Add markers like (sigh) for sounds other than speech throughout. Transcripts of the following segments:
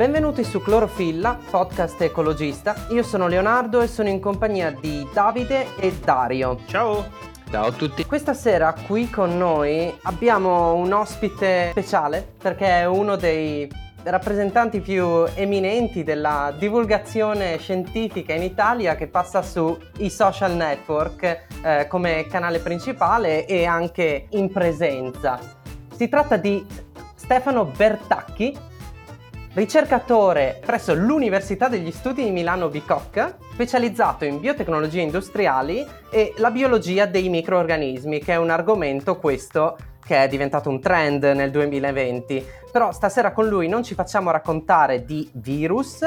benvenuti su Clorofilla, podcast ecologista. Io sono Leonardo e sono in compagnia di Davide e Dario. Ciao! Ciao a tutti. Questa sera qui con noi abbiamo un ospite speciale perché è uno dei rappresentanti più eminenti della divulgazione scientifica in Italia che passa sui social network eh, come canale principale e anche in presenza. Si tratta di Stefano Bertacchi, ricercatore presso l'Università degli Studi di Milano Bicocca, specializzato in biotecnologie industriali e la biologia dei microorganismi, che è un argomento questo che è diventato un trend nel 2020. Però stasera con lui non ci facciamo raccontare di virus,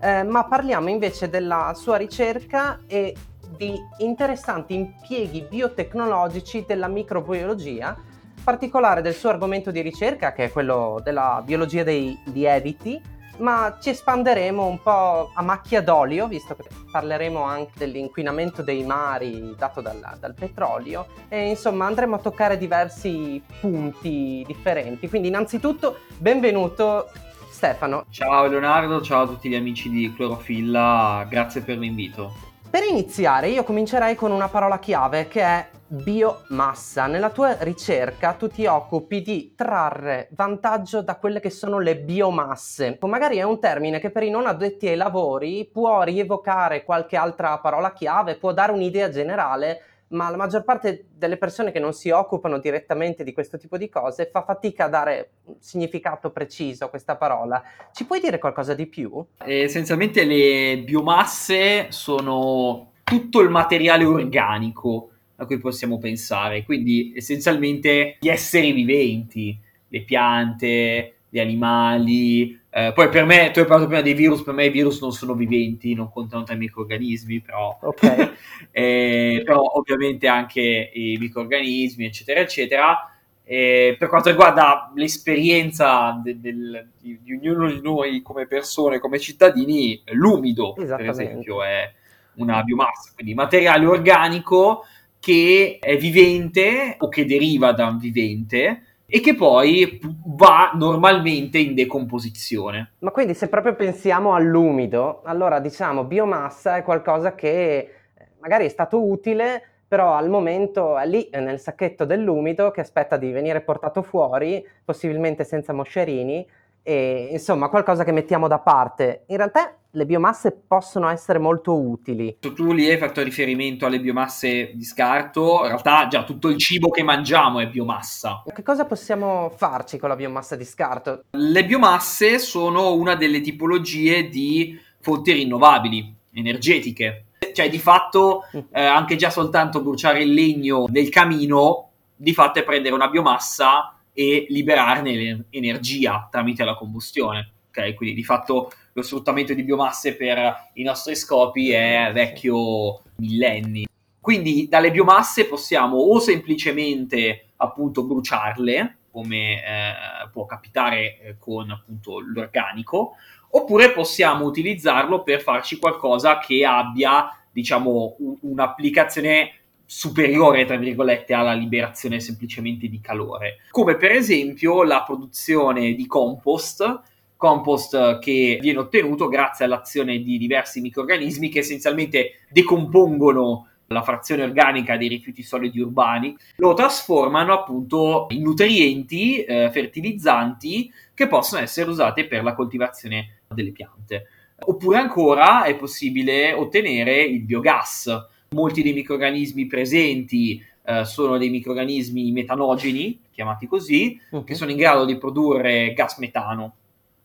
eh, ma parliamo invece della sua ricerca e di interessanti impieghi biotecnologici della microbiologia particolare del suo argomento di ricerca, che è quello della biologia dei lieviti, ma ci espanderemo un po' a macchia d'olio, visto che parleremo anche dell'inquinamento dei mari dato dal, dal, petrolio, e insomma andremo a toccare diversi punti differenti. Quindi innanzitutto benvenuto Stefano. Ciao Leonardo, ciao a tutti gli amici di Clorofilla, grazie per l'invito. Per iniziare io comincerei con una parola chiave che è biomassa. Nella tua ricerca tu ti occupi di trarre vantaggio da quelle che sono le biomasse. Magari è un termine che per i non addetti ai lavori può rievocare qualche altra parola chiave, può dare un'idea generale, ma la maggior parte delle persone che non si occupano direttamente di questo tipo di cose fa fatica a dare un significato preciso a questa parola. Ci puoi dire qualcosa di più? Essenzialmente le biomasse sono tutto il materiale organico a cui possiamo pensare, quindi essenzialmente gli esseri viventi, le piante, gli animali. Eh, poi per me, tu hai parlato prima dei virus, per me i virus non sono viventi, non contano tra i microorganismi, però, okay. (laughs) eh, però ovviamente anche i microorganismi, eccetera, eccetera. Eh, per quanto riguarda l'esperienza de- del, di, di, ognuno di noi come persone, come cittadini, l'umido, per esempio, è una biomassa, quindi materiale organico che è vivente o che deriva da un vivente e che poi va normalmente in decomposizione. Ma quindi se proprio pensiamo all'umido, allora diciamo biomassa è qualcosa che eh, magari è stato utile, però al momento è lì nel sacchetto dell'umido che aspetta di venire portato fuori, possibilmente senza moscerini, e insomma qualcosa che mettiamo da parte. In realtà le biomasse possono essere molto utili. Tu lì hai fatto riferimento alle biomasse di scarto, in realtà già tutto il cibo che mangiamo è biomassa. Che cosa possiamo farci con la biomassa di scarto? Le biomasse sono una delle tipologie di fonti rinnovabili, energetiche. Cioè di fatto mm. eh, anche già soltanto bruciare il legno nel camino, di fatto è prendere una biomassa e liberarne energia tramite la combustione. Okay? Quindi di fatto lo sfruttamento di biomasse per i nostri scopi è vecchio millenni. Quindi dalle biomasse possiamo o semplicemente appunto bruciarle, come eh, può capitare eh, con appunto l'organico, oppure possiamo utilizzarlo per farci qualcosa che abbia diciamo un, un'applicazione superiore, tra virgolette, alla liberazione semplicemente di calore, come per esempio la produzione di compost, compost che viene ottenuto grazie all'azione di diversi microrganismi che essenzialmente decompongono la frazione organica dei rifiuti solidi urbani, lo trasformano appunto in nutrienti eh, fertilizzanti che possono essere usati per la coltivazione delle piante. Oppure ancora è possibile ottenere il biogas, Molti dei microrganismi presenti eh, sono dei microrganismi metanogeni, chiamati così, uh-huh. che sono in grado di produrre gas metano.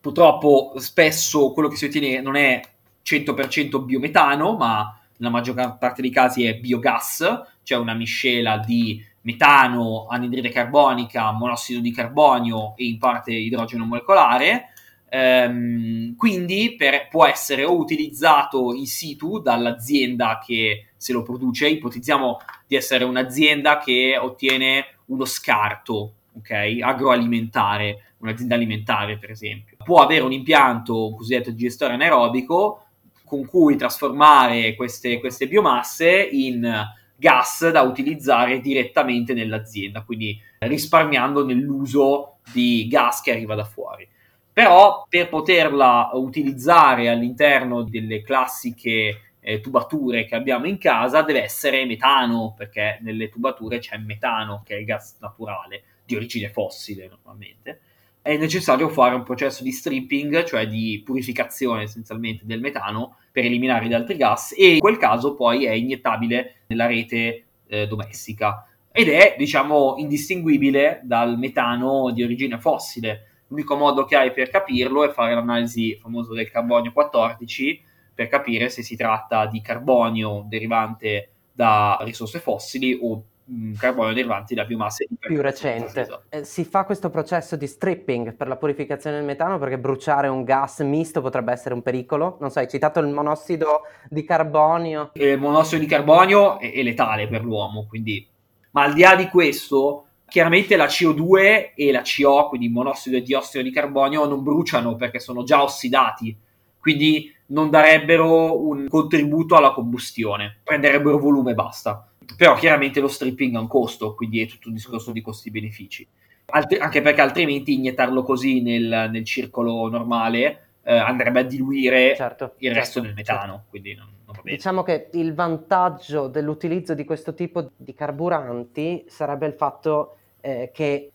Purtroppo spesso quello che si ottiene non è 100% biometano, ma nella maggior parte dei casi è biogas, cioè una miscela di metano, anidride carbonica, monossido di carbonio e in parte idrogeno molecolare. Ehm, quindi per, può essere o utilizzato in situ dall'azienda che se lo produce, ipotizziamo di essere un'azienda che ottiene uno scarto okay, agroalimentare, un'azienda alimentare per esempio. Può avere un impianto un cosiddetto di gestore anaerobico con cui trasformare queste, queste biomasse in gas da utilizzare direttamente nell'azienda, quindi risparmiando nell'uso di gas che arriva da fuori. Però per poterla utilizzare all'interno delle classiche eh, tubature che abbiamo in casa deve essere metano, perché nelle tubature c'è metano, che è il gas naturale, di origine fossile normalmente. È necessario fare un processo di stripping, cioè di purificazione essenzialmente del metano per eliminare gli altri gas e in quel caso poi è iniettabile nella rete eh, domestica ed è diciamo indistinguibile dal metano di origine fossile L'unico modo che hai per capirlo è fare l'analisi famosa del carbonio 14 per capire se si tratta di carbonio derivante da risorse fossili o mm, carbonio derivante da biomasse più recente. Esatto. Eh, si fa questo processo di stripping per la purificazione del metano perché bruciare un gas misto potrebbe essere un pericolo. Non so, hai citato il monossido di carbonio. Il monossido di carbonio è, è letale per l'uomo, quindi... Ma al di là di questo, chiaramente la CO2 e la CO, quindi monossido e diossido di carbonio, non bruciano perché sono già ossidati, quindi non darebbero un contributo alla combustione, prenderebbero volume e basta. Però chiaramente lo stripping ha un costo, quindi è tutto un discorso di costi-benefici. Alt- anche perché altrimenti iniettarlo così nel, nel circolo normale eh, andrebbe a diluire certo, il resto certo, del metano, certo. quindi non Diciamo che il vantaggio dell'utilizzo di questo tipo di carburanti sarebbe il fatto eh, che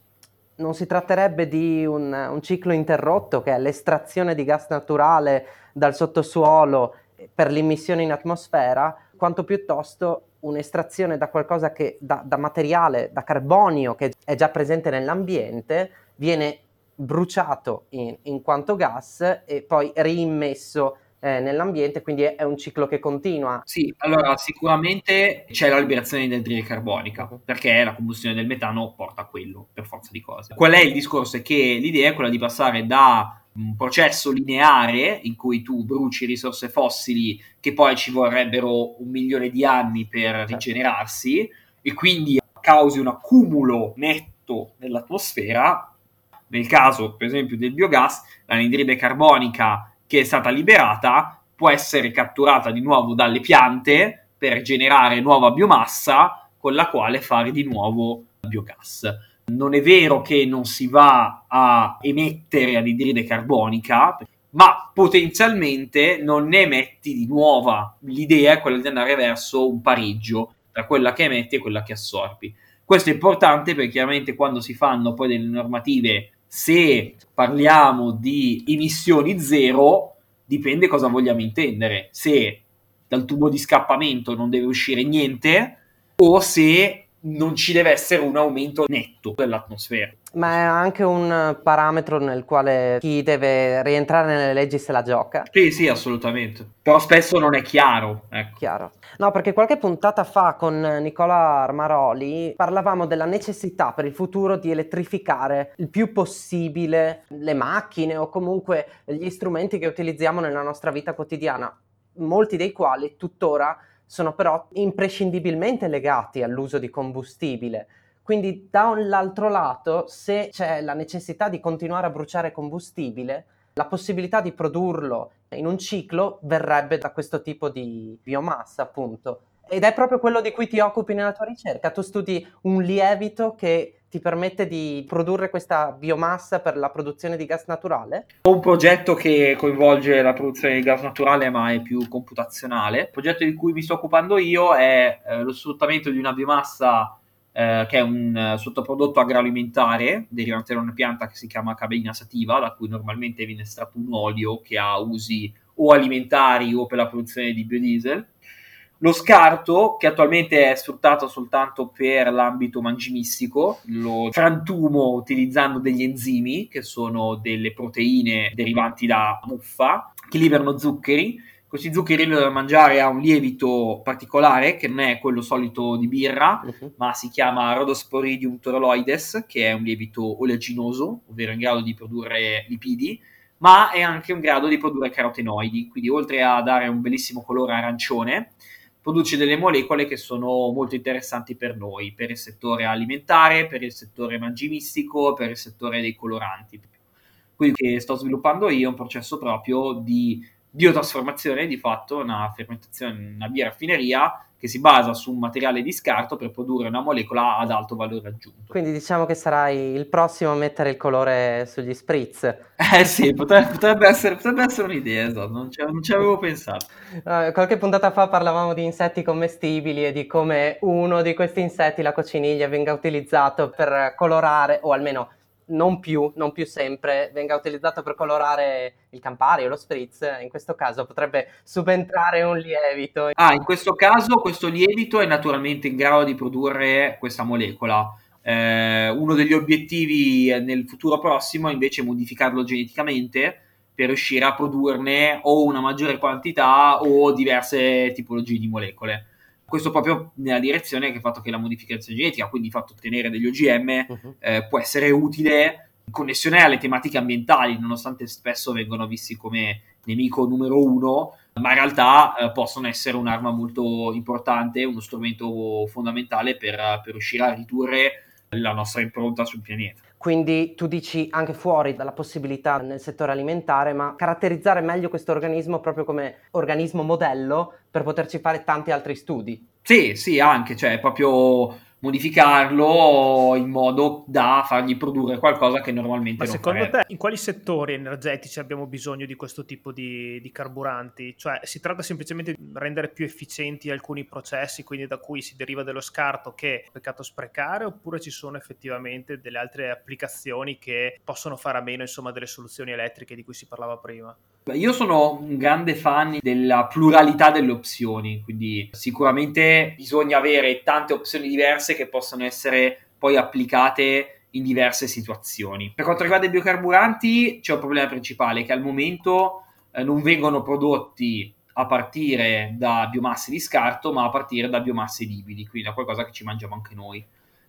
non si tratterebbe di un, un, ciclo interrotto, che è l'estrazione di gas naturale dal sottosuolo per l'immissione in atmosfera, quanto piuttosto un'estrazione da qualcosa che da, da materiale, da carbonio che è già presente nell'ambiente, viene bruciato in, in quanto gas e poi riimmesso eh, nell'ambiente, quindi è, è, un ciclo che continua. Sì, allora sicuramente c'è la liberazione di anidride carbonica, perché la combustione del metano porta a quello, per forza di cose. Qual è il discorso? È che l'idea è quella di passare da un processo lineare in cui tu bruci risorse fossili che poi ci vorrebbero un milione di anni per certo. rigenerarsi e quindi causi un accumulo netto nell'atmosfera. Nel caso, per esempio, del biogas, l'anidride carbonica che è stata liberata può essere catturata di nuovo dalle piante per generare nuova biomassa con la quale fare di nuovo biogas. Non è vero che non si va a emettere anidride carbonica, ma potenzialmente non ne emetti di nuova. L'idea è quella di andare verso un pareggio tra quella che emetti e quella che assorbi. Questo è importante perché chiaramente quando si fanno poi delle normative se parliamo di emissioni zero, dipende cosa vogliamo intendere. Se dal tubo di scappamento non deve uscire niente o se non ci deve essere un aumento netto dell'atmosfera. Ma è anche un parametro nel quale chi deve rientrare nelle leggi se la gioca. Sì, sì, assolutamente. Però spesso non è chiaro. Ecco. Chiaro. No, perché qualche puntata fa con Nicola Armaroli parlavamo della necessità per il futuro di elettrificare il più possibile le macchine o comunque gli strumenti che utilizziamo nella nostra vita quotidiana, molti dei quali tuttora sono però imprescindibilmente legati all'uso di combustibile. Quindi da l'altro lato, se c'è la necessità di continuare a bruciare combustibile, la possibilità di produrlo in un ciclo verrebbe da questo tipo di biomassa, appunto. Ed è proprio quello di cui ti occupi nella tua ricerca. Tu studi un lievito che ti permette di produrre questa biomassa per la produzione di gas naturale? Ho un progetto che coinvolge la produzione di gas naturale ma è più computazionale. Il progetto di cui mi sto occupando io è eh, lo sfruttamento di una biomassa eh, che è un uh, sottoprodotto agroalimentare derivante da una pianta che si chiama cabeina sativa, da cui normalmente viene estratto un olio che ha usi o alimentari o per la produzione di biodiesel lo scarto, che attualmente è sfruttato soltanto per l'ambito mangimistico, lo frantumo utilizzando degli enzimi, che sono delle proteine derivanti da muffa, che liberano zuccheri. Questi zuccheri li devono mangiare a un lievito particolare, che non è quello solito di birra, uh-huh. ma si chiama Rhodosporidium toroloides, che è un lievito oleaginoso, ovvero in grado di produrre lipidi, ma è anche in grado di produrre carotenoidi. Quindi, oltre a dare un bellissimo colore arancione, produce delle molecole che sono molto interessanti per noi, per il settore alimentare, per il settore mangimistico, per il settore dei coloranti. Quello che sto sviluppando io è un processo proprio di biotrasformazione di fatto, una fermentazione, una bioraffineria che si basa su un materiale di scarto per produrre una molecola ad alto valore aggiunto. Quindi diciamo che sarai il prossimo a mettere il colore sugli spritz. Eh sì, potrebbe, potrebbe, essere, potrebbe essere, un'idea, esatto, non, ci, non ci avevo pensato. Uh, qualche puntata fa parlavamo di insetti commestibili e di come uno di questi insetti, la cocciniglia, venga utilizzato per colorare, o almeno non più, non più sempre, venga utilizzato per colorare il Campari o lo Spritz, in questo caso potrebbe subentrare un lievito. Ah, in questo caso questo lievito è naturalmente in grado di produrre questa molecola. Eh, uno degli obiettivi nel futuro prossimo è invece modificarlo geneticamente per riuscire a produrne o una maggiore quantità o diverse tipologie di molecole questo proprio nella direzione che il fatto che la modificazione genetica, quindi il fatto di ottenere degli OGM, uh-huh. eh, può essere utile in connessione alle tematiche ambientali, nonostante spesso vengono visti come nemico numero uno, ma in realtà eh, possono essere un'arma molto importante, uno strumento fondamentale per, per riuscire a ridurre la nostra impronta sul pianeta. Quindi tu dici anche fuori dalla possibilità nel settore alimentare, ma caratterizzare meglio questo organismo proprio come organismo modello per poterci fare tanti altri studi. Sì, sì, anche, cioè proprio modificarlo in modo da fargli produrre qualcosa che normalmente Ma non secondo farebbe. te in quali settori energetici abbiamo bisogno di questo tipo di, di, carburanti? Cioè si tratta semplicemente di rendere più efficienti alcuni processi, quindi da cui si deriva dello scarto che è peccato sprecare, oppure ci sono effettivamente delle altre applicazioni che possono fare a meno insomma delle soluzioni elettriche di cui si parlava prima? Io sono un grande fan della pluralità delle opzioni, quindi sicuramente bisogna avere tante opzioni diverse che possono essere poi applicate in diverse situazioni. Per quanto riguarda i biocarburanti c'è un problema principale che al momento eh, non vengono prodotti a partire da biomasse di scarto, ma a partire da biomasse edibili, quindi da qualcosa che ci mangiamo anche noi.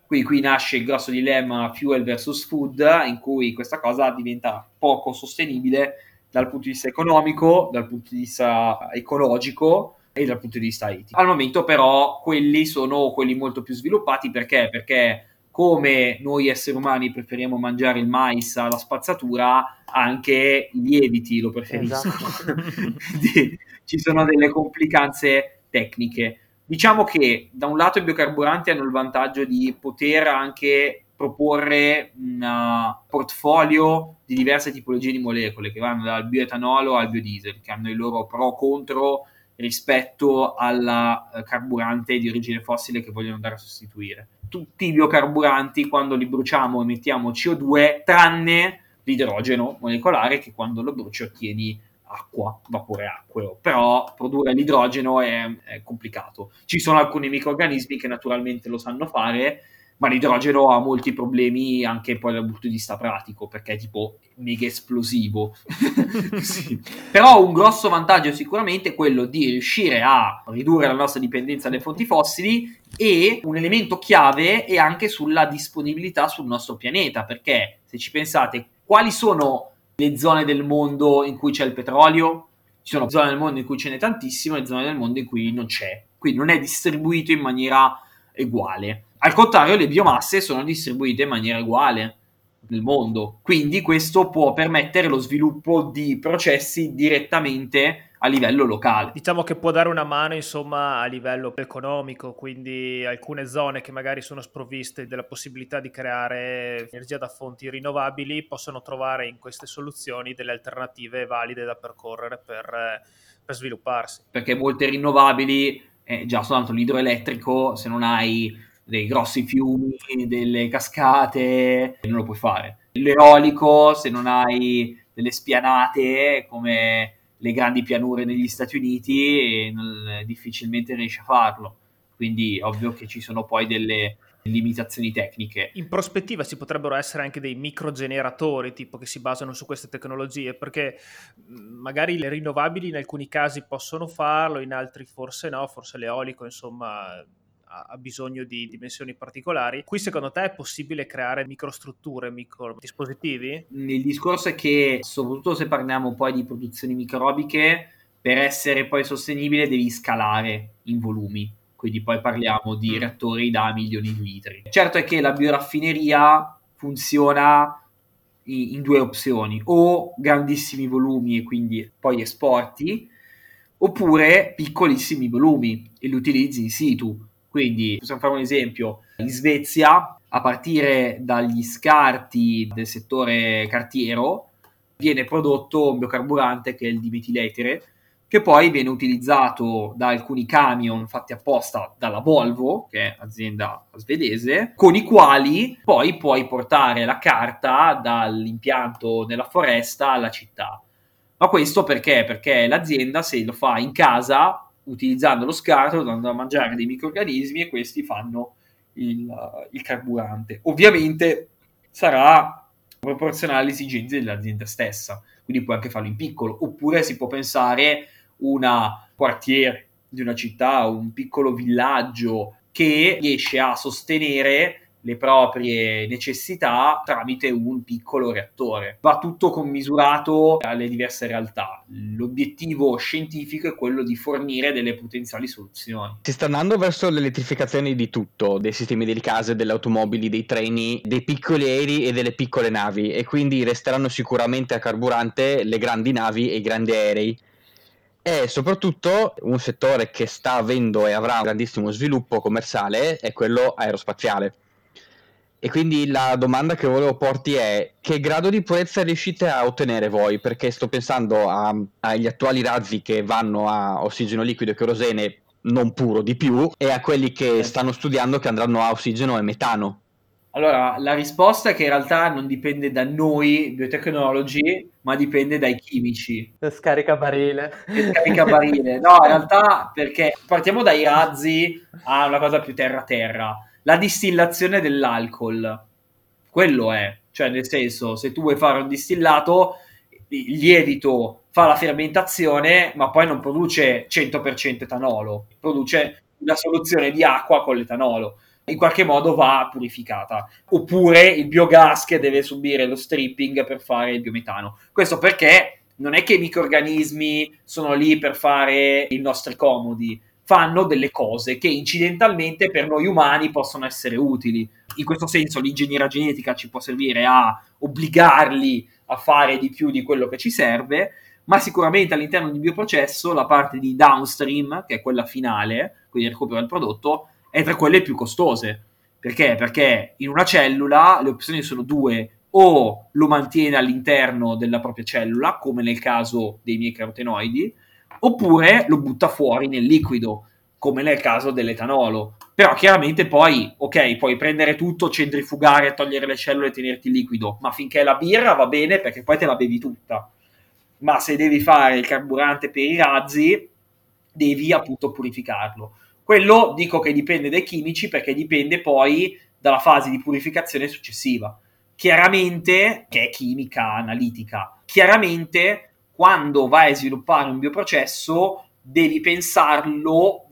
Qui, qui nasce il grosso dilemma fuel versus food, in cui questa cosa diventa poco sostenibile dal punto di vista economico, dal punto di vista ecologico e dal punto di vista etico. Al momento però quelli sono quelli molto più sviluppati perché? Perché come noi esseri umani preferiamo mangiare il mais alla spazzatura, anche i lieviti lo preferiscono. Esatto. (laughs) ci sono delle complicanze tecniche. Diciamo che da un lato i biocarburanti hanno il vantaggio di poter anche proporre un uh, portfolio di diverse tipologie di molecole che vanno dal bioetanolo al biodiesel, che hanno i loro pro contro rispetto al uh, carburante di origine fossile che vogliono andare a sostituire. Tutti i biocarburanti, quando li bruciamo, emettiamo CO2, tranne l'idrogeno molecolare, che quando lo bruci ottieni acqua, vapore acqueo, però produrre l'idrogeno è, è complicato. Ci sono alcuni microrganismi che naturalmente lo sanno fare, ma l'idrogeno ha molti problemi anche poi dal punto di vista pratico, perché è tipo mega esplosivo. (laughs) sì. Però un grosso vantaggio sicuramente è quello di riuscire a ridurre la nostra dipendenza dalle fonti fossili e un elemento chiave è anche sulla disponibilità sul nostro pianeta, perché se ci pensate, quali sono le zone del mondo in cui c'è il petrolio? Ci sono zone del mondo in cui ce n'è tantissimo e zone del mondo in cui non c'è. Quindi non è distribuito in maniera uguale. Al contrario, le biomasse sono distribuite in maniera uguale nel mondo, quindi questo può permettere lo sviluppo di processi direttamente a livello locale. Diciamo che può dare una mano, insomma, a livello economico, quindi alcune zone che magari sono sprovviste della possibilità di creare energia da fonti rinnovabili possono trovare in queste soluzioni delle alternative valide da percorrere per, per svilupparsi. Perché molte rinnovabili, eh, già soltanto l'idroelettrico, se non hai dei grossi fiumi, delle cascate, non lo puoi fare. L'eolico, se non hai delle spianate come le grandi pianure negli Stati Uniti, non, difficilmente riesci a farlo. Quindi ovvio che ci sono poi delle limitazioni tecniche. In prospettiva ci potrebbero essere anche dei microgeneratori tipo che si basano su queste tecnologie perché magari le rinnovabili in alcuni casi possono farlo, in altri forse no, forse l'eolico insomma ha bisogno di dimensioni particolari. Qui secondo te è possibile creare microstrutture, micro dispositivi? Il discorso è che, soprattutto se parliamo poi di produzioni microbiche, per essere poi sostenibile devi scalare in volumi. Quindi poi parliamo di mm. reattori da milioni di litri. Certo è che la bioraffineria funziona in due opzioni, o grandissimi volumi e quindi poi esporti, oppure piccolissimi volumi e li utilizzi in situ. Quindi possiamo fare un esempio, in Svezia, a partire dagli scarti del settore cartiero, viene prodotto un biocarburante che è il dimetiletere, che poi viene utilizzato da alcuni camion fatti apposta dalla Volvo, che è azienda svedese, con i quali poi puoi portare la carta dall'impianto nella foresta alla città. Ma questo perché? Perché l'azienda se lo fa in casa, utilizzando lo scarto, andando a mangiare dei microrganismi e questi fanno il, il carburante. Ovviamente sarà proporzionale alle esigenze dell'azienda stessa, quindi puoi anche farlo in piccolo, oppure si può pensare una quartiere di una città, un piccolo villaggio che riesce a sostenere le proprie necessità tramite un piccolo reattore. Va tutto commisurato alle diverse realtà. L'obiettivo scientifico è quello di fornire delle potenziali soluzioni. Si sta andando verso l'elettrificazione di tutto, dei sistemi delle case, delle automobili, dei treni, dei piccoli aerei e delle piccole navi e quindi resteranno sicuramente a carburante le grandi navi e i grandi aerei e soprattutto un settore che sta avendo e avrà un grandissimo sviluppo commerciale è quello aerospaziale. E quindi la domanda che volevo porti è che grado di purezza riuscite a ottenere voi? Perché sto pensando a, agli attuali razzi che vanno a ossigeno liquido e kerosene non puro di più e a quelli che stanno studiando che andranno a ossigeno e metano. Allora, la risposta è che in realtà non dipende da noi biotecnologi, ma dipende dai chimici. Scaricabarile. Scaricabarile. No, in realtà perché partiamo dai razzi a una cosa più terra-terra. La distillazione dell'alcol. Quello è. Cioè, nel senso, se tu vuoi fare un distillato, il lievito fa la fermentazione, ma poi non produce 100% etanolo, produce una soluzione di acqua con l'etanolo in qualche modo va purificata. Oppure il biogas che deve subire lo stripping per fare il biometano. Questo perché non è che i microrganismi sono lì per fare i nostri comodi, fanno delle cose che incidentalmente per noi umani possono essere utili. In questo senso l'ingegneria genetica ci può servire a obbligarli a fare di più di quello che ci serve, ma sicuramente all'interno di bioprocesso la parte di downstream, che è quella finale, quindi il recupero del prodotto, è tra quelle più costose. Perché? Perché in una cellula le opzioni sono due, o lo mantiene all'interno della propria cellula, come nel caso dei miei carotenoidi, oppure lo butta fuori nel liquido, come nel caso dell'etanolo. Però chiaramente poi, ok, puoi prendere tutto, centrifugare, togliere le cellule e tenerti liquido, ma finché la birra va bene perché poi te la bevi tutta. Ma se devi fare il carburante per i razzi, devi appunto purificarlo. Quello dico che dipende dai chimici perché dipende poi dalla fase di purificazione successiva. Chiaramente, che è chimica analitica, chiaramente quando vai a sviluppare un bioprocesso devi pensarlo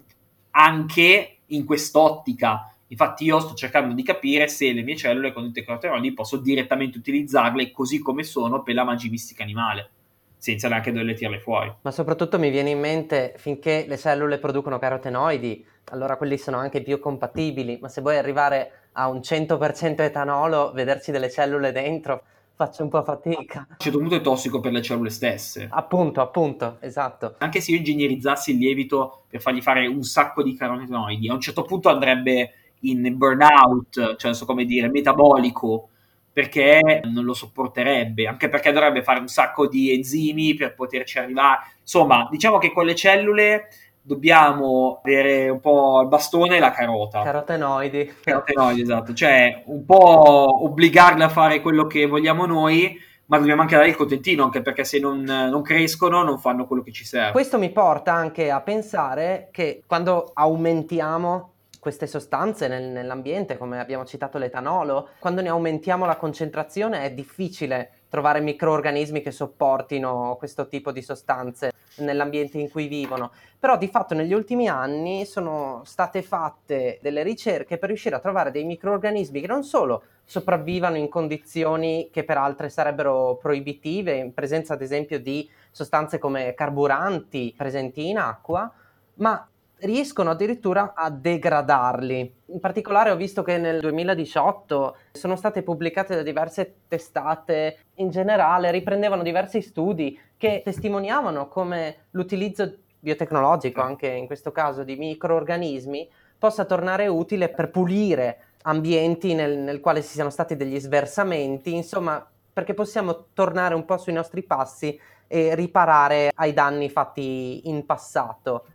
anche in quest'ottica. Infatti io sto cercando di capire se le mie cellule con i tecnoteroli posso direttamente utilizzarle così come sono per la magimistica animale senza neanche doverle tirarle fuori. Ma soprattutto mi viene in mente, finché le cellule producono carotenoidi, allora quelli sono anche biocompatibili, ma se vuoi arrivare a un 100% etanolo, vederci delle cellule dentro, faccio un po' fatica. A un certo punto è tossico per le cellule stesse. Appunto, appunto, esatto. Anche se io ingegnerizzassi il lievito per fargli fare un sacco di carotenoidi, a un certo punto andrebbe in burnout, cioè non so come dire, metabolico, perché non lo sopporterebbe, anche perché dovrebbe fare un sacco di enzimi per poterci arrivare. Insomma, diciamo che con le cellule dobbiamo avere un po' il bastone e la carota. Carotenoidi. Carotenoidi, esatto. Cioè, un po' obbligarle a fare quello che vogliamo noi, ma dobbiamo anche dare il contentino, anche perché se non, non, crescono non fanno quello che ci serve. Questo mi porta anche a pensare che quando aumentiamo queste sostanze nel, nell'ambiente, come abbiamo citato l'etanolo, quando ne aumentiamo la concentrazione è difficile trovare microorganismi che sopportino questo tipo di sostanze nell'ambiente in cui vivono. Però di fatto negli ultimi anni sono state fatte delle ricerche per riuscire a trovare dei microorganismi che non solo sopravvivano in condizioni che per altre sarebbero proibitive, in presenza ad esempio di sostanze come carburanti presenti in acqua, ma riescono addirittura a degradarli. In particolare ho visto che nel 2018 sono state pubblicate da diverse testate, in generale riprendevano diversi studi che testimoniavano come l'utilizzo biotecnologico, anche in questo caso di microorganismi, possa tornare utile per pulire ambienti nel, nel quale ci siano stati degli sversamenti, insomma, perché possiamo tornare un po' sui nostri passi e riparare ai danni fatti in passato.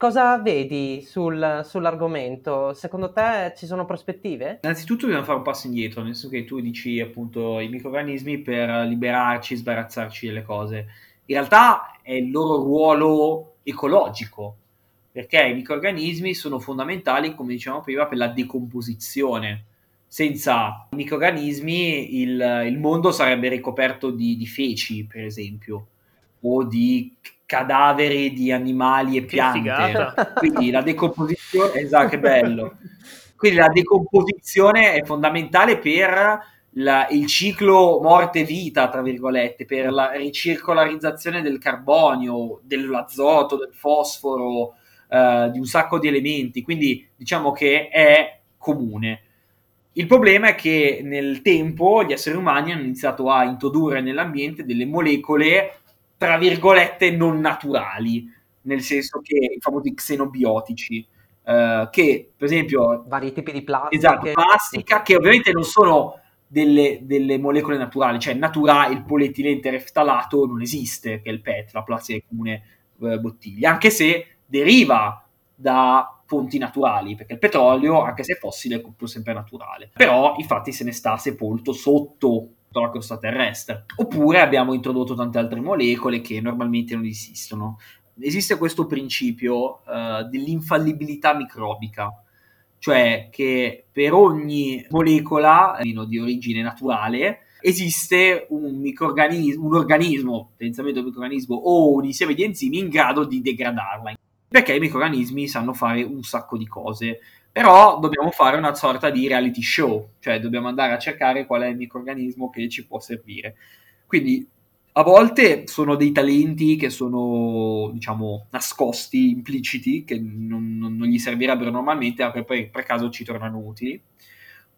Cosa vedi sul, sull'argomento? Secondo te ci sono prospettive? Innanzitutto dobbiamo fare un passo indietro, nel senso che tu dici appunto i microorganismi per liberarci, sbarazzarci delle cose. In realtà è il loro ruolo ecologico, perché i microorganismi sono fondamentali, come dicevamo prima, per la decomposizione. Senza i microorganismi il, il mondo sarebbe ricoperto di, di feci, per esempio, o di cadaveri di animali e piante. Quindi la decomposizione, (laughs) esatto, che bello. Quindi la decomposizione è fondamentale per la, il ciclo morte-vita, tra virgolette, per la ricircolarizzazione del carbonio, dell'azoto, del fosforo, eh, di un sacco di elementi. Quindi diciamo che è comune. Il problema è che nel tempo gli esseri umani hanno iniziato a introdurre nell'ambiente delle molecole tra virgolette, non naturali, nel senso che i famosi xenobiotici, eh, che per esempio... Vari tipi di plastica. Esatto, plastica, che ovviamente non sono delle, delle molecole naturali, cioè natura, il polietilene tereftalato non esiste, che è il PET, la plastica comune eh, bottiglia, anche se deriva da fonti naturali, perché il petrolio, anche se è fossile, è pur sempre naturale. Però infatti se ne sta sepolto sotto la crosta terrestre. Oppure abbiamo introdotto tante altre molecole che normalmente non esistono. Esiste questo principio uh, dell'infallibilità microbica, cioè che per ogni molecola di origine naturale esiste un microorganismo, un organismo, tendenzialmente un microorganismo o un insieme di enzimi in grado di degradarla. Perché i microorganismi sanno fare un sacco di cose però dobbiamo fare una sorta di reality show, cioè dobbiamo andare a cercare qual è il microorganismo che ci può servire. Quindi a volte sono dei talenti che sono, diciamo, nascosti, impliciti, che non, non, non gli servirebbero normalmente, ma che poi per caso ci tornano utili.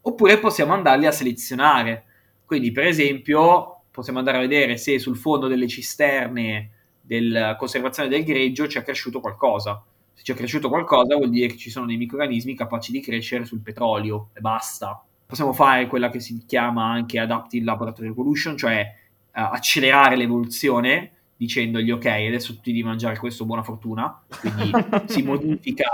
Oppure possiamo andarli a selezionare. Quindi, per esempio, possiamo andare a vedere se sul fondo delle cisterne della conservazione del greggio c'è cresciuto qualcosa se c'è cresciuto qualcosa vuol dire che ci sono dei microorganismi capaci di crescere sul petrolio e basta. Possiamo fare quella che si chiama anche Adaptive Laboratory Evolution, cioè uh, accelerare l'evoluzione dicendogli ok, adesso tutti di mangiare questo, buona fortuna, quindi (laughs) si modifica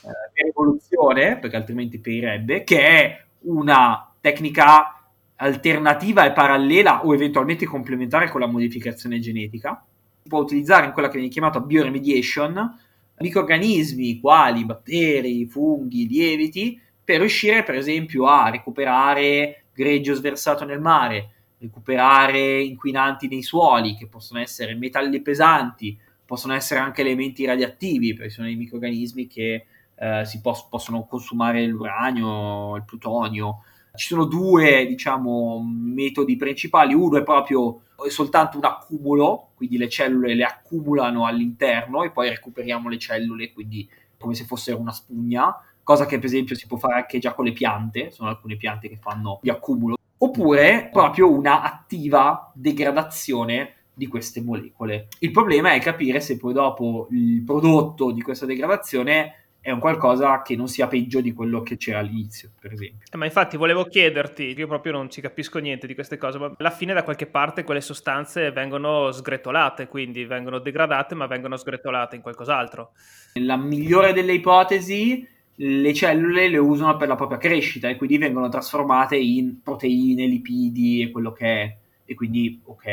uh, per evoluzione, perché altrimenti perirebbe, che è una tecnica alternativa e parallela o eventualmente complementare con la modificazione genetica. Si può utilizzare in quella che viene chiamata bioremediation, microrganismi quali batteri, funghi, lieviti per riuscire per esempio a recuperare greggio sversato nel mare, recuperare inquinanti nei suoli che possono essere metalli pesanti, possono essere anche elementi radioattivi perché sono dei microrganismi che eh, si pos- possono consumare l'uranio, il plutonio. Ci sono due diciamo, metodi principali, uno è proprio è soltanto un accumulo, quindi le cellule le accumulano all'interno e poi recuperiamo le cellule, quindi come se fossero una spugna, cosa che per esempio si può fare anche già con le piante, sono alcune piante che fanno di accumulo, oppure proprio una attiva degradazione di queste molecole. Il problema è capire se poi dopo il prodotto di questa degradazione è un qualcosa che non sia peggio di quello che c'era all'inizio, per esempio. Eh, ma infatti volevo chiederti, io proprio non ci capisco niente di queste cose, ma alla fine da qualche parte quelle sostanze vengono sgretolate, quindi vengono degradate ma vengono sgretolate in qualcos'altro. La migliore delle ipotesi, le cellule le usano per la propria crescita e quindi vengono trasformate in proteine, lipidi e quello che è, e quindi ok.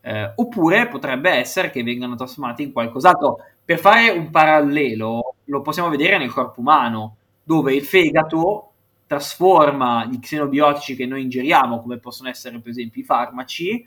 Eh, oppure potrebbe essere che vengano trasformate in qualcos'altro. Per fare un parallelo, lo possiamo vedere nel corpo umano, dove il fegato trasforma gli xenobiotici che noi ingeriamo, come possono essere per esempio i farmaci,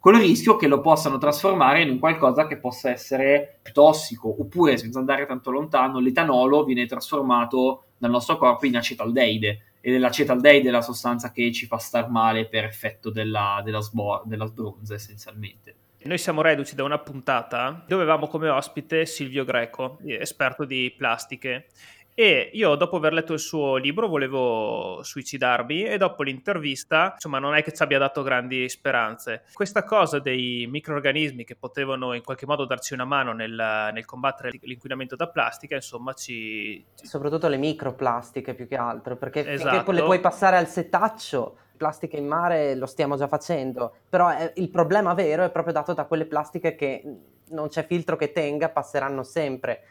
con il rischio che lo possano trasformare in un qualcosa che possa essere più tossico, oppure senza andare tanto lontano, l'etanolo viene trasformato dal nostro corpo in acetaldeide, ed è l'acetaldeide la sostanza che ci fa star male per effetto della, della, sbor- della sbronza essenzialmente. Noi siamo reduci da una puntata dove avevamo come ospite Silvio Greco, esperto di plastiche. E io, dopo aver letto il suo libro, volevo suicidarmi e dopo l'intervista, insomma, non è che ci abbia dato grandi speranze. Questa cosa dei microorganismi che potevano in qualche modo darci una mano nel, nel combattere l'inquinamento da plastica, insomma, ci... Soprattutto le microplastiche più che altro, perché esatto. finché le puoi passare al setaccio plastica in mare lo stiamo già facendo, però è, il problema vero è proprio dato da quelle plastiche che non c'è filtro che tenga, passeranno sempre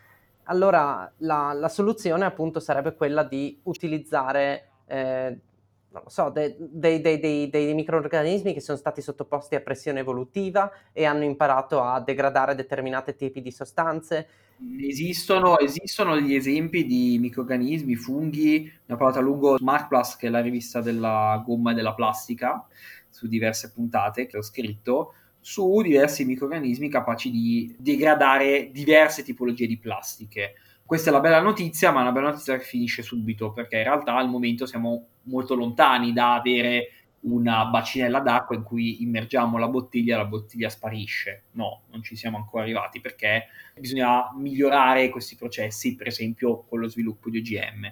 allora la, la, soluzione appunto sarebbe quella di utilizzare, eh, so, dei, dei, dei, dei, microorganismi che sono stati sottoposti a pressione evolutiva e hanno imparato a degradare determinati tipi di sostanze. Esistono, esistono degli esempi di microorganismi, funghi, ne ho parlato a lungo su Markplast, che è la rivista della gomma e della plastica, su diverse puntate che ho scritto, su diversi microrganismi capaci di degradare diverse tipologie di plastiche. Questa è la bella notizia, ma è una bella notizia che finisce subito, perché in realtà al momento siamo molto lontani da avere una bacinella d'acqua in cui immergiamo la bottiglia e la bottiglia sparisce. No, non ci siamo ancora arrivati perché bisogna migliorare questi processi, per esempio con lo sviluppo di OGM.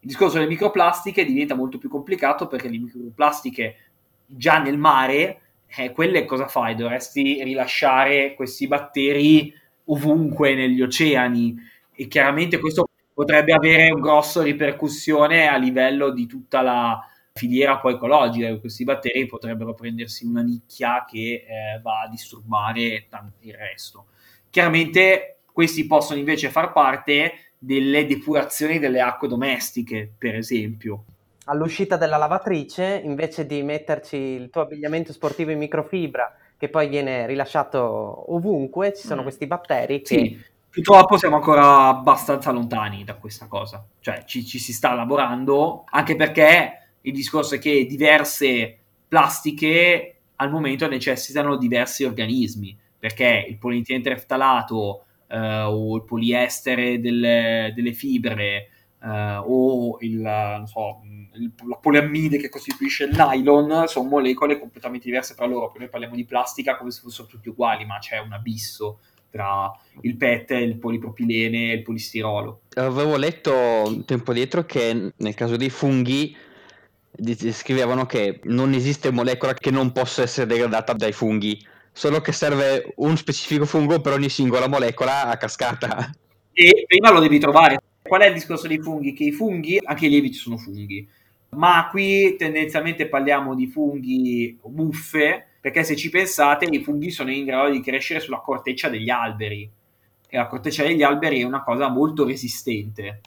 Il discorso delle microplastiche diventa molto più complicato perché le microplastiche già nel mare eh, quelle cosa fai? Dovresti rilasciare questi batteri ovunque negli oceani e chiaramente questo potrebbe avere una grossa ripercussione a livello di tutta la filiera poi ecologica. Questi batteri potrebbero prendersi una nicchia che eh, va a disturbare il resto. Chiaramente questi possono invece far parte delle depurazioni delle acque domestiche, per esempio all'uscita della lavatrice, invece di metterci il tuo abbigliamento sportivo in microfibra, che poi viene rilasciato ovunque, ci sono mm. questi batteri che... Sì. Purtroppo siamo ancora abbastanza lontani da questa cosa, cioè ci, ci si sta lavorando, anche perché il discorso è che diverse plastiche al momento necessitano diversi organismi, perché il polietilene eh, o il poliestere delle, delle fibre eh, o il, so, il, la poliammide che costituisce il nylon sono molecole completamente diverse tra loro. Poi noi parliamo di plastica come se fossero tutti uguali, ma c'è un abisso tra il PET, il polipropilene e il polistirolo. Avevo letto un tempo dietro che nel caso dei funghi scrivevano che non esiste molecola che non possa essere degradata dai funghi, solo che serve un specifico fungo per ogni singola molecola a cascata. E prima lo devi trovare. Qual è il discorso dei funghi? Che i funghi, anche i lieviti sono funghi, ma qui tendenzialmente parliamo di funghi muffe, perché se ci pensate i funghi sono in grado di crescere sulla corteccia degli alberi e la corteccia degli alberi è una cosa molto resistente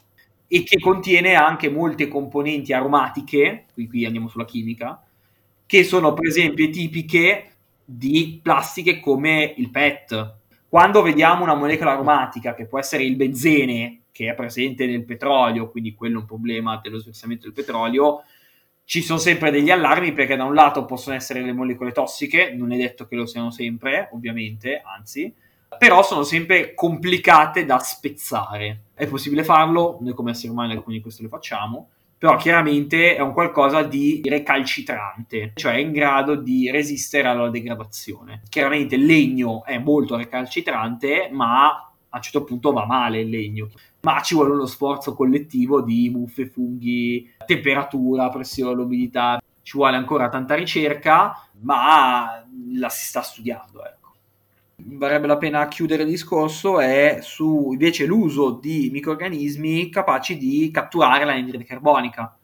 e che contiene anche molte componenti aromatiche, qui, qui andiamo sulla chimica, che sono per esempio tipiche di plastiche come il PET. Quando vediamo una molecola aromatica, che può essere il benzene, che è presente nel petrolio, quindi quello è un problema dello sversamento del petrolio, ci sono sempre degli allarmi perché da un lato possono essere le molecole tossiche, non è detto che lo siano sempre, ovviamente, anzi, però sono sempre complicate da spezzare. È possibile farlo, noi come esseri umani alcuni di questo lo facciamo, però chiaramente è un qualcosa di recalcitrante, cioè è in grado di resistere alla degradazione. Chiaramente il legno è molto recalcitrante, ma a un certo punto va male il legno ma ci vuole uno sforzo collettivo di muffe, funghi, temperatura, pressione, umidità. Ci vuole ancora tanta ricerca, ma la si sta studiando. Ecco. Varrebbe la pena chiudere il discorso è su invece l'uso di microrganismi capaci di catturare l'anidride carbonica.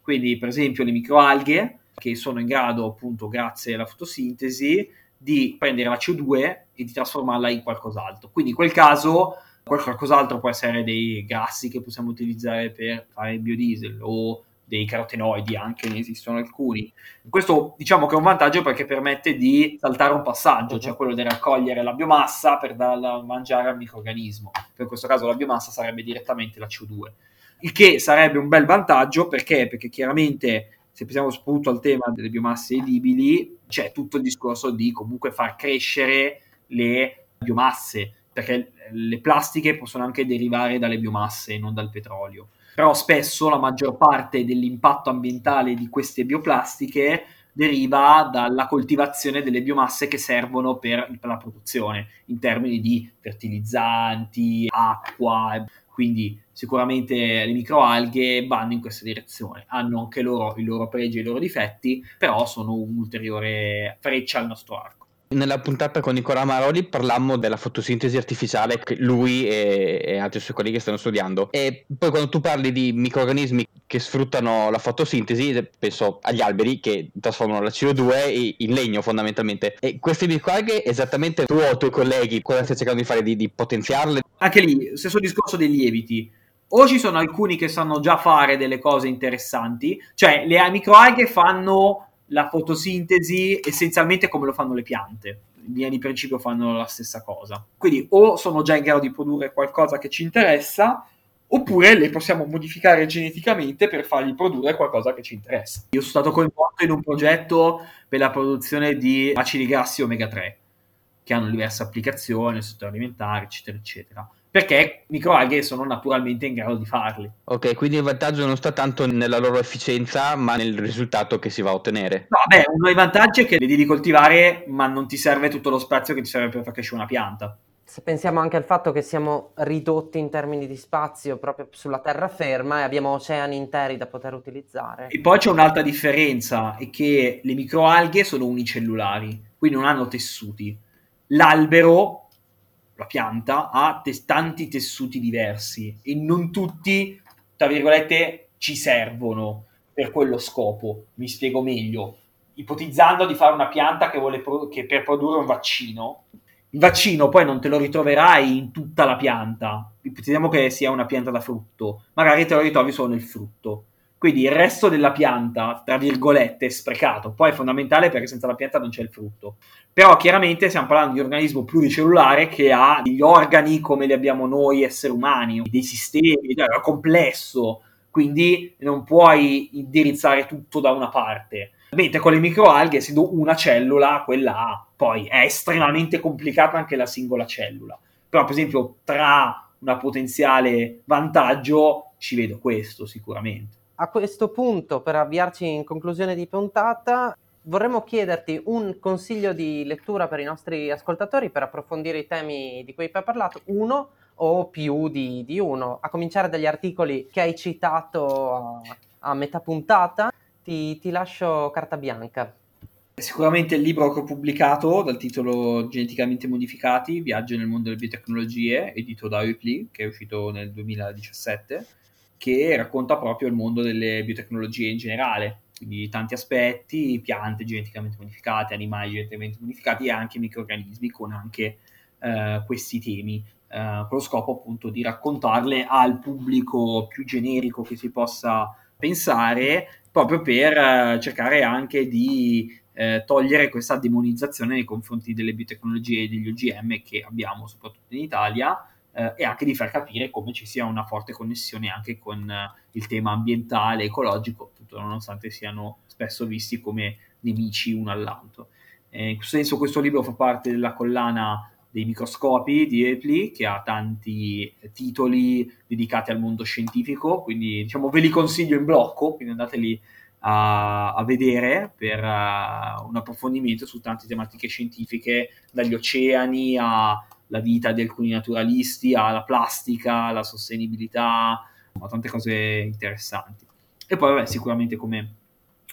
Quindi, per esempio, le microalghe, che sono in grado, appunto, grazie alla fotosintesi, di prendere la CO2 e di trasformarla in qualcos'altro. Quindi in quel caso qualcos'altro può essere dei grassi che possiamo utilizzare per fare il biodiesel o dei carotenoidi, anche ne esistono alcuni. Questo diciamo che è un vantaggio perché permette di saltare un passaggio, cioè quello di raccogliere la biomassa per darla a mangiare al microorganismo. In questo caso la biomassa sarebbe direttamente la CO2. Il che sarebbe un bel vantaggio perché? Perché chiaramente se pensiamo soprattutto al tema delle biomasse edibili, c'è tutto il discorso di comunque far crescere le biomasse perché le plastiche possono anche derivare dalle biomasse, non dal petrolio. Però spesso la maggior parte dell'impatto ambientale di queste bioplastiche deriva dalla coltivazione delle biomasse che servono per, per la produzione, in termini di fertilizzanti, acqua. quindi sicuramente le microalghe vanno in questa direzione, hanno anche loro i loro pregi e i loro difetti, però sono un'ulteriore freccia al nostro arco. Nella puntata con Nicola Maroli parlammo della fotosintesi artificiale che lui e, e, altri suoi colleghi stanno studiando. E poi quando tu parli di microorganismi che sfruttano la fotosintesi penso agli alberi che trasformano la CO2 in legno fondamentalmente. E queste microalghe esattamente tu o i tuoi colleghi cosa stai cercando di fare? Di, di potenziarle? Anche lì stesso discorso dei lieviti. O ci sono alcuni che sanno già fare delle cose interessanti cioè le microalghe fanno la fotosintesi essenzialmente come lo fanno le piante. In linea di principio fanno la stessa cosa. Quindi o sono già in grado di produrre qualcosa che ci interessa, oppure le possiamo modificare geneticamente per fargli produrre qualcosa che ci interessa. Io sono stato coinvolto in un progetto per la produzione di acidi grassi omega 3, che hanno diverse applicazioni nel settore alimentare, eccetera, eccetera perché microalghe sono naturalmente in grado di farli. Ok, quindi il vantaggio non sta tanto nella loro efficienza, ma nel risultato che si va a ottenere. No, beh, uno dei vantaggi è che le devi coltivare, ma non ti serve tutto lo spazio che ti serve per far crescere una pianta. Se pensiamo anche al fatto che siamo ridotti in termini di spazio proprio sulla terraferma e abbiamo oceani interi da poter utilizzare. E poi c'è un'altra differenza, è che le microalghe sono unicellulari, quindi non hanno tessuti. L'albero la pianta ha tes- tanti tessuti diversi e non tutti, tra virgolette, ci servono per quello scopo. Mi spiego meglio. Ipotizzando di fare una pianta che, vuole pro- che per produrre un vaccino, il vaccino poi non te lo ritroverai in tutta la pianta. Ipotizziamo che sia una pianta da frutto, magari te lo ritrovi solo nel frutto. Quindi il resto della pianta, tra virgolette, è sprecato. Poi è fondamentale perché senza la pianta non c'è il frutto. Però chiaramente stiamo parlando di un organismo pluricellulare che ha degli organi come li abbiamo noi esseri umani, dei sistemi, è complesso. Quindi non puoi indirizzare tutto da una parte. Mentre con le microalghe, essendo una cellula, quella ha. Poi è estremamente complicata anche la singola cellula. Però, per esempio, tra una potenziale vantaggio ci vedo questo sicuramente. A questo punto, per avviarci in conclusione di puntata, vorremmo chiederti un consiglio di lettura per i nostri ascoltatori per approfondire i temi di cui hai parlato, uno o più di, di uno, a cominciare dagli articoli che hai citato a, a metà puntata. Ti, ti lascio carta bianca. Sicuramente il libro che ho pubblicato dal titolo Geneticamente modificati, Viaggio nel mondo delle biotecnologie, edito da Ripley, che è uscito nel 2017 che racconta proprio il mondo delle biotecnologie in generale, quindi tanti aspetti, piante geneticamente modificate, animali geneticamente modificati e anche microrganismi con anche eh, questi temi, eh, con lo scopo appunto di raccontarle al pubblico più generico che si possa pensare, proprio per eh, cercare anche di eh, togliere questa demonizzazione nei confronti delle biotecnologie e degli OGM che abbiamo soprattutto in Italia eh, e anche di far capire come ci sia una forte connessione anche con eh, il tema ambientale, ecologico, tutto nonostante siano spesso visti come nemici uno all'altro. Eh, in questo senso questo libro fa parte della collana dei microscopi di Epley che ha tanti titoli dedicati al mondo scientifico, quindi diciamo ve li consiglio in blocco, quindi andateli a, a vedere per uh, un approfondimento su tante tematiche scientifiche, dagli oceani a la vita di alcuni naturalisti, alla plastica, alla sostenibilità, a tante cose interessanti. E poi, vabbè, sicuramente, come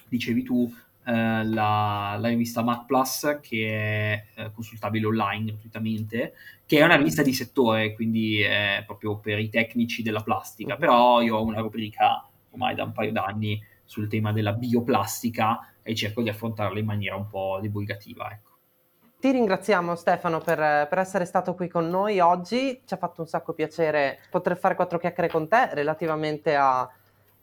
dicevi tu, eh, la, la, rivista Mac Plus, che è eh, consultabile online gratuitamente, che è una rivista di settore, quindi è proprio per i tecnici della plastica. Però io ho una rubrica ormai da un paio d'anni sul tema della bioplastica e cerco di affrontarla in maniera un po' divulgativa. Ecco. Ti ringraziamo Stefano per, per, essere stato qui con noi oggi, ci ha fatto un sacco piacere poter fare quattro chiacchiere con te relativamente a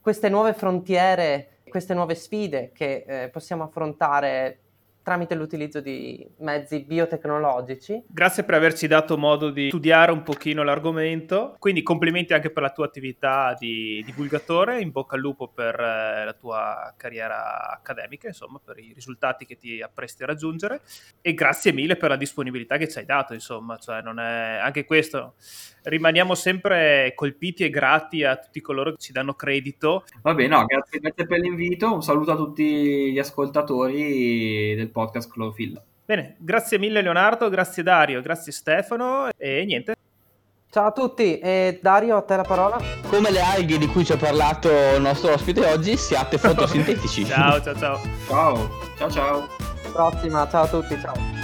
queste nuove frontiere, queste nuove sfide che eh, possiamo affrontare tramite l'utilizzo di mezzi biotecnologici. Grazie per averci dato modo di studiare un pochino l'argomento, quindi complimenti anche per la tua attività di divulgatore, in bocca al lupo per eh, la tua carriera accademica, insomma, per i risultati che ti appresti a raggiungere. E grazie mille per la disponibilità che ci hai dato, insomma, cioè non è anche questo rimaniamo sempre colpiti e grati a tutti coloro che ci danno credito. Va bene, no, grazie, grazie per l'invito, un saluto a tutti gli ascoltatori del podcast Clorofilla. Bene, grazie mille Leonardo, grazie Dario, grazie Stefano e niente. Ciao a tutti e Dario a te la parola. Come le alghe di cui ci ha parlato il nostro ospite oggi, siate (laughs) fotosintetici. ciao ciao ciao. Ciao, ciao ciao. Prossima, ciao a tutti, ciao.